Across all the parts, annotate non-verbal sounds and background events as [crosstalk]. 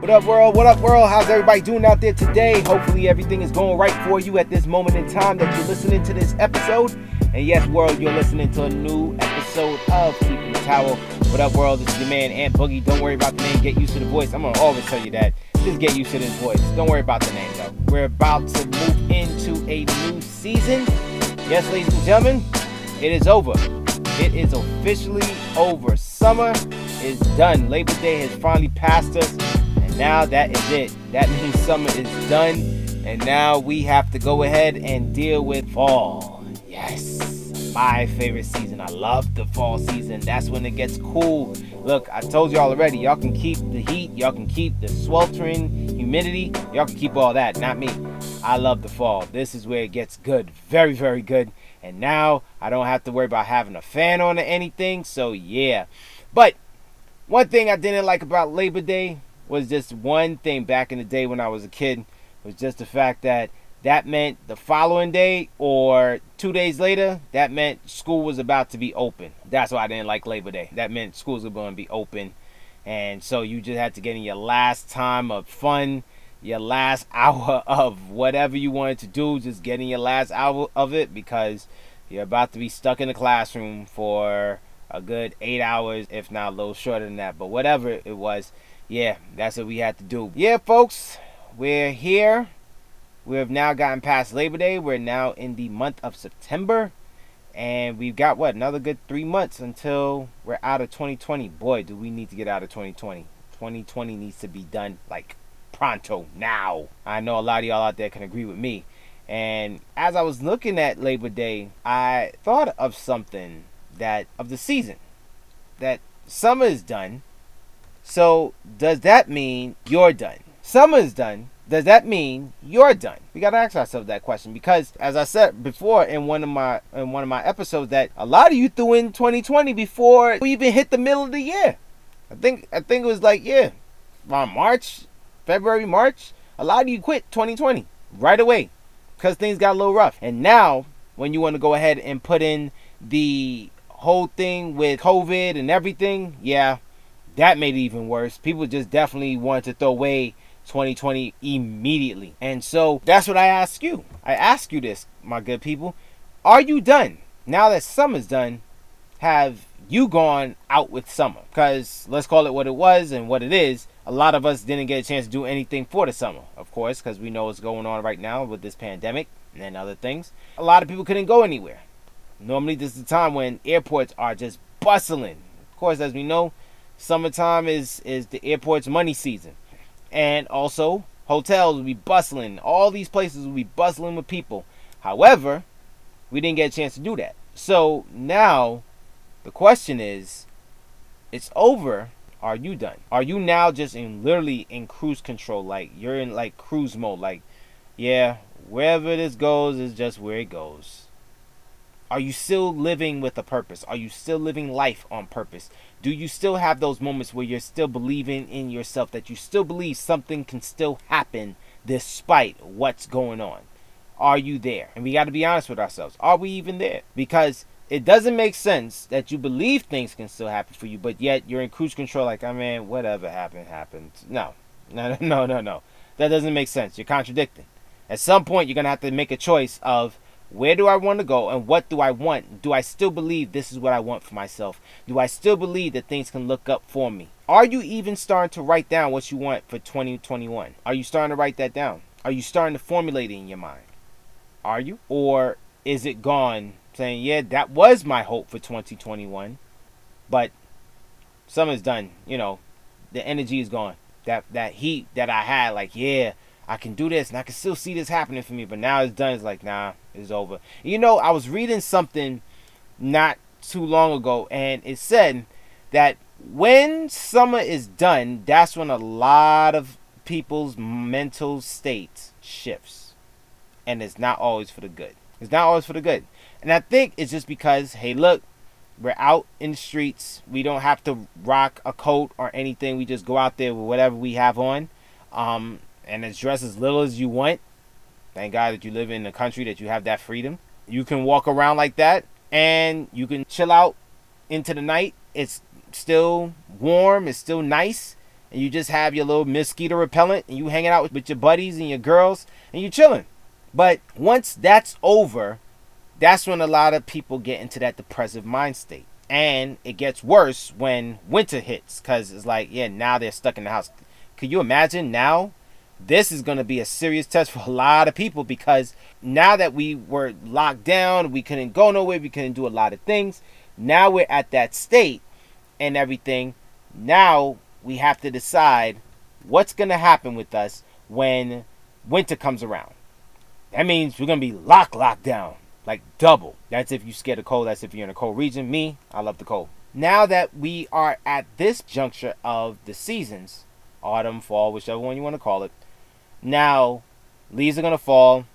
What up, world? What up, world? How's everybody doing out there today? Hopefully, everything is going right for you at this moment in time that you're listening to this episode. And yes, world, you're listening to a new episode of Keeping the Towel. What up, world? This is your man, Ant Boogie. Don't worry about the name. Get used to the voice. I'm gonna always tell you that. Just get used to this voice. Don't worry about the name, though. We're about to move into a new season. Yes, ladies and gentlemen, it is over. It is officially over. Summer is done. Labor Day has finally passed us and now that is it. That [laughs] means summer is done. And now we have to go ahead and deal with fall. Yes, my favorite season. I love the fall season. That's when it gets cool. Look, I told y'all already, y'all can keep the heat, y'all can keep the sweltering humidity, y'all can keep all that, not me. I love the fall. This is where it gets good. Very, very good. And now I don't have to worry about having a fan on or anything. So, yeah. But one thing I didn't like about Labor Day was just one thing back in the day when I was a kid was just the fact that that meant the following day or two days later, that meant school was about to be open. That's why I didn't like Labor Day. That meant schools were going to be open. And so you just had to get in your last time of fun, your last [laughs] hour of whatever you wanted to do, just getting your last hour of it because you're about to be stuck in the classroom for a good eight hours, if not a little shorter than that. But whatever it was, yeah, that's what we had to do. Yeah, folks, we're here. We have now gotten past Labor Day. We're now in the month of September. And we've got, what, another good three months until we're out of 2020. Boy, do we need to get out of 2020. 2020 needs to be done, like, pronto, now. I know a lot of y'all out there can agree with me. And as I was looking at Labor Day, I thought of something that, of the season, that summer is done so does that mean you're done? Summer's done. Does that mean you're done? We gotta ask ourselves that question because, as I said before in one of my in one of my episodes, that a lot of you threw in 2020 before we even hit the middle of the year. I think I think it was like yeah, March, February, March. A lot of you quit 2020 right away because things got a little rough. And now, when you want to go ahead and put in the whole thing with COVID and everything, yeah, that made it even worse. People just definitely wanted to throw away 2020 immediately. And so that's what I ask you. I ask you this, my good people. Are you done? Now that summer's done, have you gone out with summer? Because let's call it what it was and what it is. A lot of us didn't get a chance to do anything for the summer, of course, because we know what's going on right now with this pandemic and other things. A lot of people couldn't go anywhere. Normally, this is the time when airports are just bustling. Of course, as we know, Summertime is is the airport's money season, and also hotels will be bustling. All these places will be bustling with people. However, we didn't get a chance to do that. So now, the question is, it's over. Are you done? Are you now just in literally in cruise control? Like you're in like cruise mode. Like, yeah, wherever this goes is just where it goes. Are you still living with a purpose? Are you still living life on purpose? Do you still have those moments where you're still believing in yourself, that you still believe something can still happen despite what's going on? Are you there? And we got to be honest with ourselves. Are we even there? Because it doesn't make sense that you believe things can still happen for you, but yet you're in cruise control, like, I mean, whatever happened, happened. No, [laughs] no, no, no, no. That doesn't make sense. You're contradicting. At some point, you're going to have to make a choice of where do I want to go and what do I want? Do I still believe this is what I want for myself? Do I still believe that things can look up for me? Are you even starting to write down what you want for 2021? Are you starting to write that down? Are you starting to formulate it in your mind? Are you? Or is it gone saying, yeah, that was my hope for 2021, but summer's done. You know, the energy is gone. That that heat that I had, like, yeah, I can do this and I can still see this happening for me, but now it's done. It's like, nah, it's over. You know, I was reading something not too long ago, and it said that when summer is done, that's when a lot of people's mental state shifts. And it's not always for the good. It's not always for the good. And I think it's just because, hey, look, we're out in the streets. We don't have to rock a coat or anything. We just go out there with whatever we have on. Um, and dress as little as you want. Thank God that you live in a country that you have that freedom. You can walk around like that and you can chill out into the night. It's still warm, it's still nice, and you just have your little mosquito repellent and you hanging out with, with your buddies and your girls and you chilling. But once that's over, that's when a lot of people get into that depressive mind state. And it gets worse when winter hits because it's like, yeah, now they're stuck in the house. Could you imagine now? This is going to be a serious test for a lot of people because now that we were locked down, we couldn't go nowhere, we couldn't do a lot of things. Now we're at that state and everything. Now we have to decide what's going to happen with us when winter comes around. That means we're going to be locked, locked down like double. That's if you scared of cold. That's if you're in a cold region. Me, I love the cold. Now that we are at this juncture of the seasons, autumn, fall, whichever one you want to call it, now leaves are gonna fall,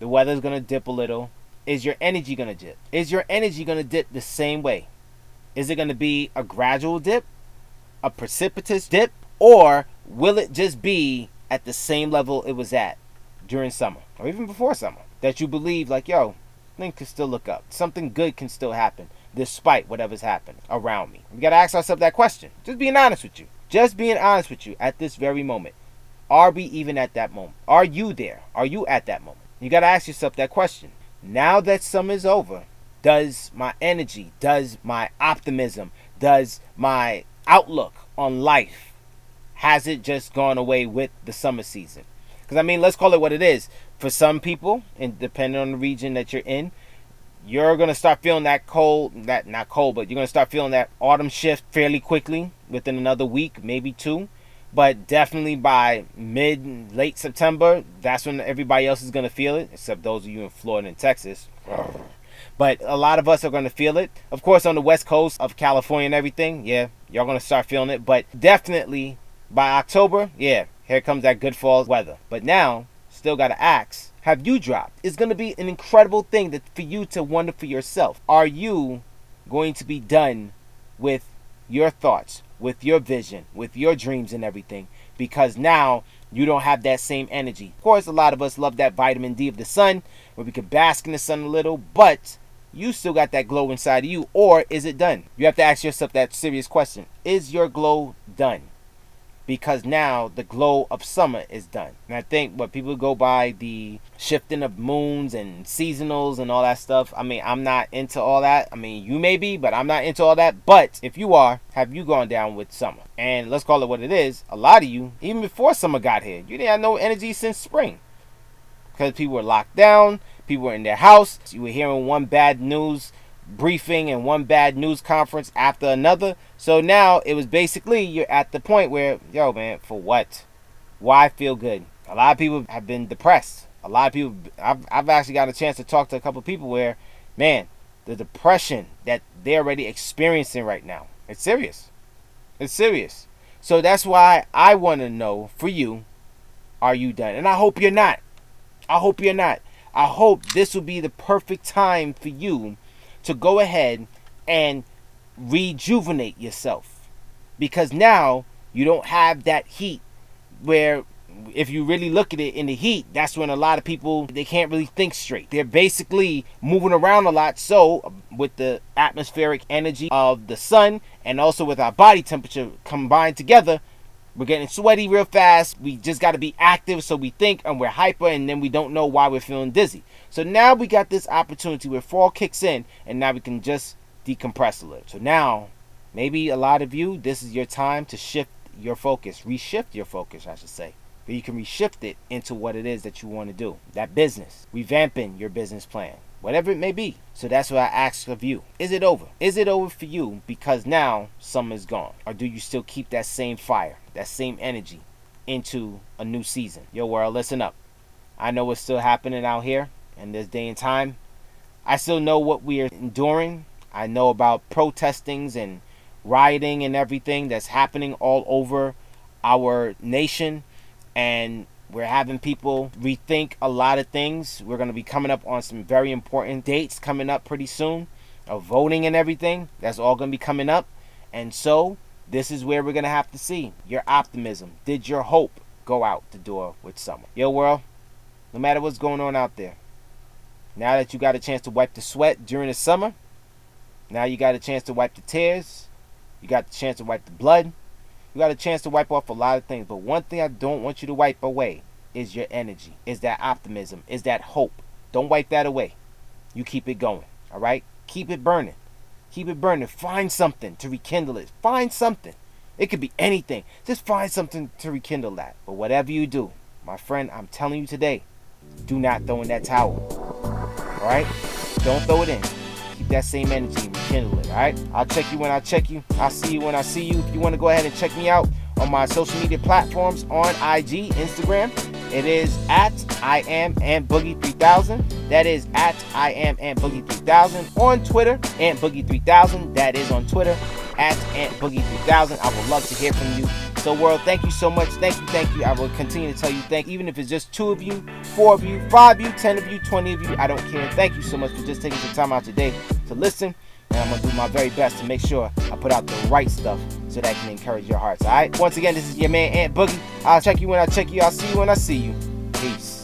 the weather's gonna dip a little. Is your energy gonna dip? Is your energy gonna dip the same way? Is it gonna be a gradual dip, a precipitous dip, or will it just be at the same level it was at during summer or even before summer? That you believe, like, yo, things can still look up. Something good can still happen despite whatever's happened around me. We got to ask ourselves that question. Just being honest with you. Just being honest with you at this very moment. Are we even at that moment? Are you there? Are you at that moment? You got to ask yourself that question. Now that summer is over, does my energy, does my optimism, does my outlook on life, has it just gone away with the summer season? Because I mean, let's call it what it is for some people, and depending on the region that you're in, you're gonna start feeling that cold, that not cold, but you're gonna start feeling that autumn shift fairly quickly within another week, maybe two. But definitely by mid late September, that's when everybody else is gonna feel it, except those of you in Florida and Texas. But a lot of us are gonna feel it. Of course, on the west coast of California and everything, yeah, y'all gonna start feeling it. But definitely by October, yeah, here comes that good fall weather. But now still got to ask have you dropped? It's going to be an incredible thing that for you to wonder for yourself. Are you going to be done with your thoughts, with your vision, with your dreams and everything? Because now you don't have that same energy. Of course, a lot of us love that vitamin D of the sun, where we can bask in the sun a little, but you still got that glow inside of you, or is it done? You have to ask yourself that serious question Is your glow done? Because now the glow of summer is done. And I think what people go by the shifting of moons and seasonals and all that stuff. I mean, I'm not into all that. I mean, you may be, but I'm not into all that. But if you are, have you gone down with summer? And let's call it what it is. A lot of you, even before summer got here, you didn't have no energy since spring. Because people were locked down, people were in their house, you were hearing one bad news briefing and one bad news conference after another. So now it was basically you're at the point where, yo, man, for what? Why feel good? A lot of people have been depressed. A lot of people, I've, I've actually got a chance to talk to a couple people where, man, the depression that they're already experiencing right now, it's serious. It's serious. So that's why I want to know for you, are you done? And I hope you're not. I hope you're not. I hope this will be the perfect time for you to go ahead and rejuvenate yourself. Because now you don't have that heat where if you really look at it in the heat that's when a lot of people they can't really think straight. They're basically moving around a lot. So with the atmospheric energy of the sun and also with our body temperature combined together we're getting sweaty real fast. We just got to be active so we think and we're hyper and then we don't know why we're feeling dizzy so now we got this opportunity where fall kicks in, and now we can just decompress a little. So now, maybe a lot of you, this is your time to shift your focus, reshift your focus, I should say. But you can reshift it into what it is that you want to do. That business, revamping your business plan, whatever it may be. So that's what I ask of you. Is it over? Is it over for you because now summer's gone? Or do you still keep that same fire, that same energy into a new season? Yo, world, listen up. I know what's still happening out here in this day and time. I still know what we are enduring. I know about protestings and rioting and everything that's happening all over our nation. And we're having people rethink a lot of things. We're going to be coming up on some very important dates coming up pretty soon of voting and everything. That's all going to be coming up. And so, this is where we're going to have to see your optimism. Did your hope go out the door with summer? Yo, world, no matter what's going on out there. Now that you got a chance to wipe the sweat during the summer, now you got a chance to wipe the tears, you got the chance to wipe the blood, you got a chance to wipe off a lot of things. But one thing I don't want you to wipe away is your energy, is that optimism, is that hope. Don't wipe that away. You keep it going, all right? Keep it burning. Keep it burning. Find something to rekindle it. Find something. It could be anything. Just find something to rekindle that. But whatever you do, my friend, I'm telling you today, do not throw in that towel. All right? Don't throw it in. Keep that same energy rekindle it. All right? I'll check you when I check you. I'll see you when I see you. If you want to go ahead and check me out on my social media platforms on IG, Instagram, it is at I am Ant Boogie 3000. That is at I am Ant Boogie 3000 on Twitter Ant Boogie 3000. That is on Twitter at Ant Boogie 3000. I would love to hear from you. So, world, thank you so much. Thank you, thank you. I will continue to tell you thank you, even if it's just two of you, four of you, five of you, ten of you, twenty of you. I don't care. Thank you so much for just taking some time out today to listen. And I'm gonna do my very best to make sure I put out the right stuff so that can encourage your hearts. All right. Once again, this is your man Ant Boogie. I'll check you when I check you. I'll see you when I see you. Peace.